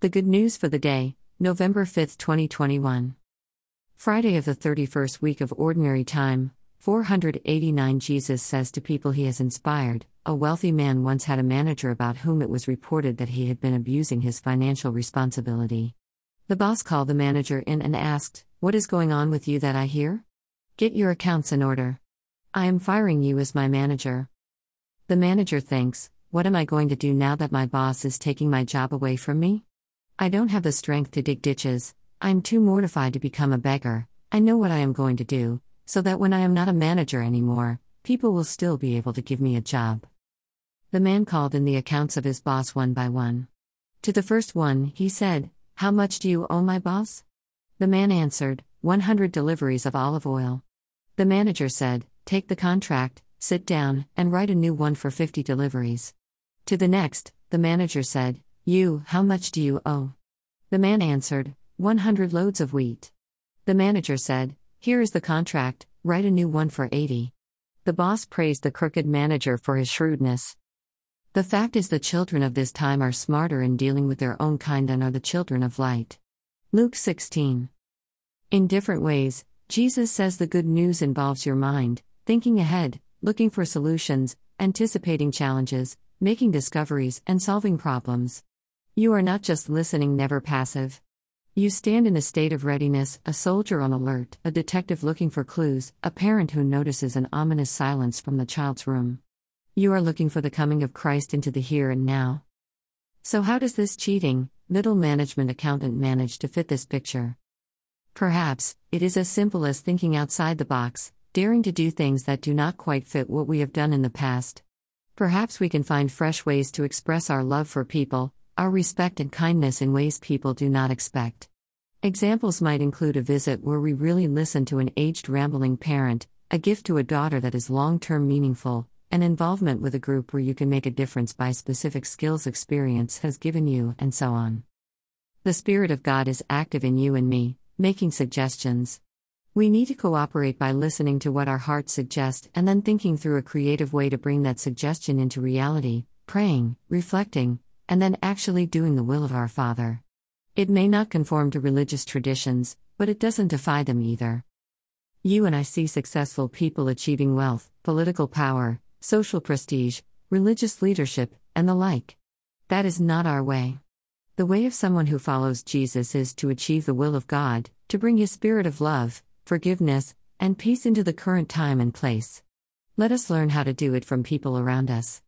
The good news for the day, November 5, 2021. Friday of the 31st week of Ordinary Time, 489 Jesus says to people he has inspired A wealthy man once had a manager about whom it was reported that he had been abusing his financial responsibility. The boss called the manager in and asked, What is going on with you that I hear? Get your accounts in order. I am firing you as my manager. The manager thinks, What am I going to do now that my boss is taking my job away from me? I don't have the strength to dig ditches, I'm too mortified to become a beggar. I know what I am going to do, so that when I am not a manager anymore, people will still be able to give me a job. The man called in the accounts of his boss one by one. To the first one, he said, How much do you owe my boss? The man answered, 100 deliveries of olive oil. The manager said, Take the contract, sit down, and write a new one for 50 deliveries. To the next, the manager said, You, how much do you owe? The man answered, 100 loads of wheat. The manager said, Here is the contract, write a new one for 80. The boss praised the crooked manager for his shrewdness. The fact is, the children of this time are smarter in dealing with their own kind than are the children of light. Luke 16. In different ways, Jesus says the good news involves your mind, thinking ahead, looking for solutions, anticipating challenges, making discoveries, and solving problems. You are not just listening, never passive. You stand in a state of readiness, a soldier on alert, a detective looking for clues, a parent who notices an ominous silence from the child's room. You are looking for the coming of Christ into the here and now. So, how does this cheating, middle management accountant manage to fit this picture? Perhaps, it is as simple as thinking outside the box, daring to do things that do not quite fit what we have done in the past. Perhaps we can find fresh ways to express our love for people, our respect and kindness in ways people do not expect. Examples might include a visit where we really listen to an aged rambling parent, a gift to a daughter that is long term meaningful, an involvement with a group where you can make a difference by specific skills experience has given you, and so on. The Spirit of God is active in you and me, making suggestions. We need to cooperate by listening to what our hearts suggest and then thinking through a creative way to bring that suggestion into reality, praying, reflecting, and then actually doing the will of our Father. It may not conform to religious traditions, but it doesn't defy them either. You and I see successful people achieving wealth, political power, social prestige, religious leadership, and the like. That is not our way. The way of someone who follows Jesus is to achieve the will of God, to bring His spirit of love, forgiveness, and peace into the current time and place. Let us learn how to do it from people around us.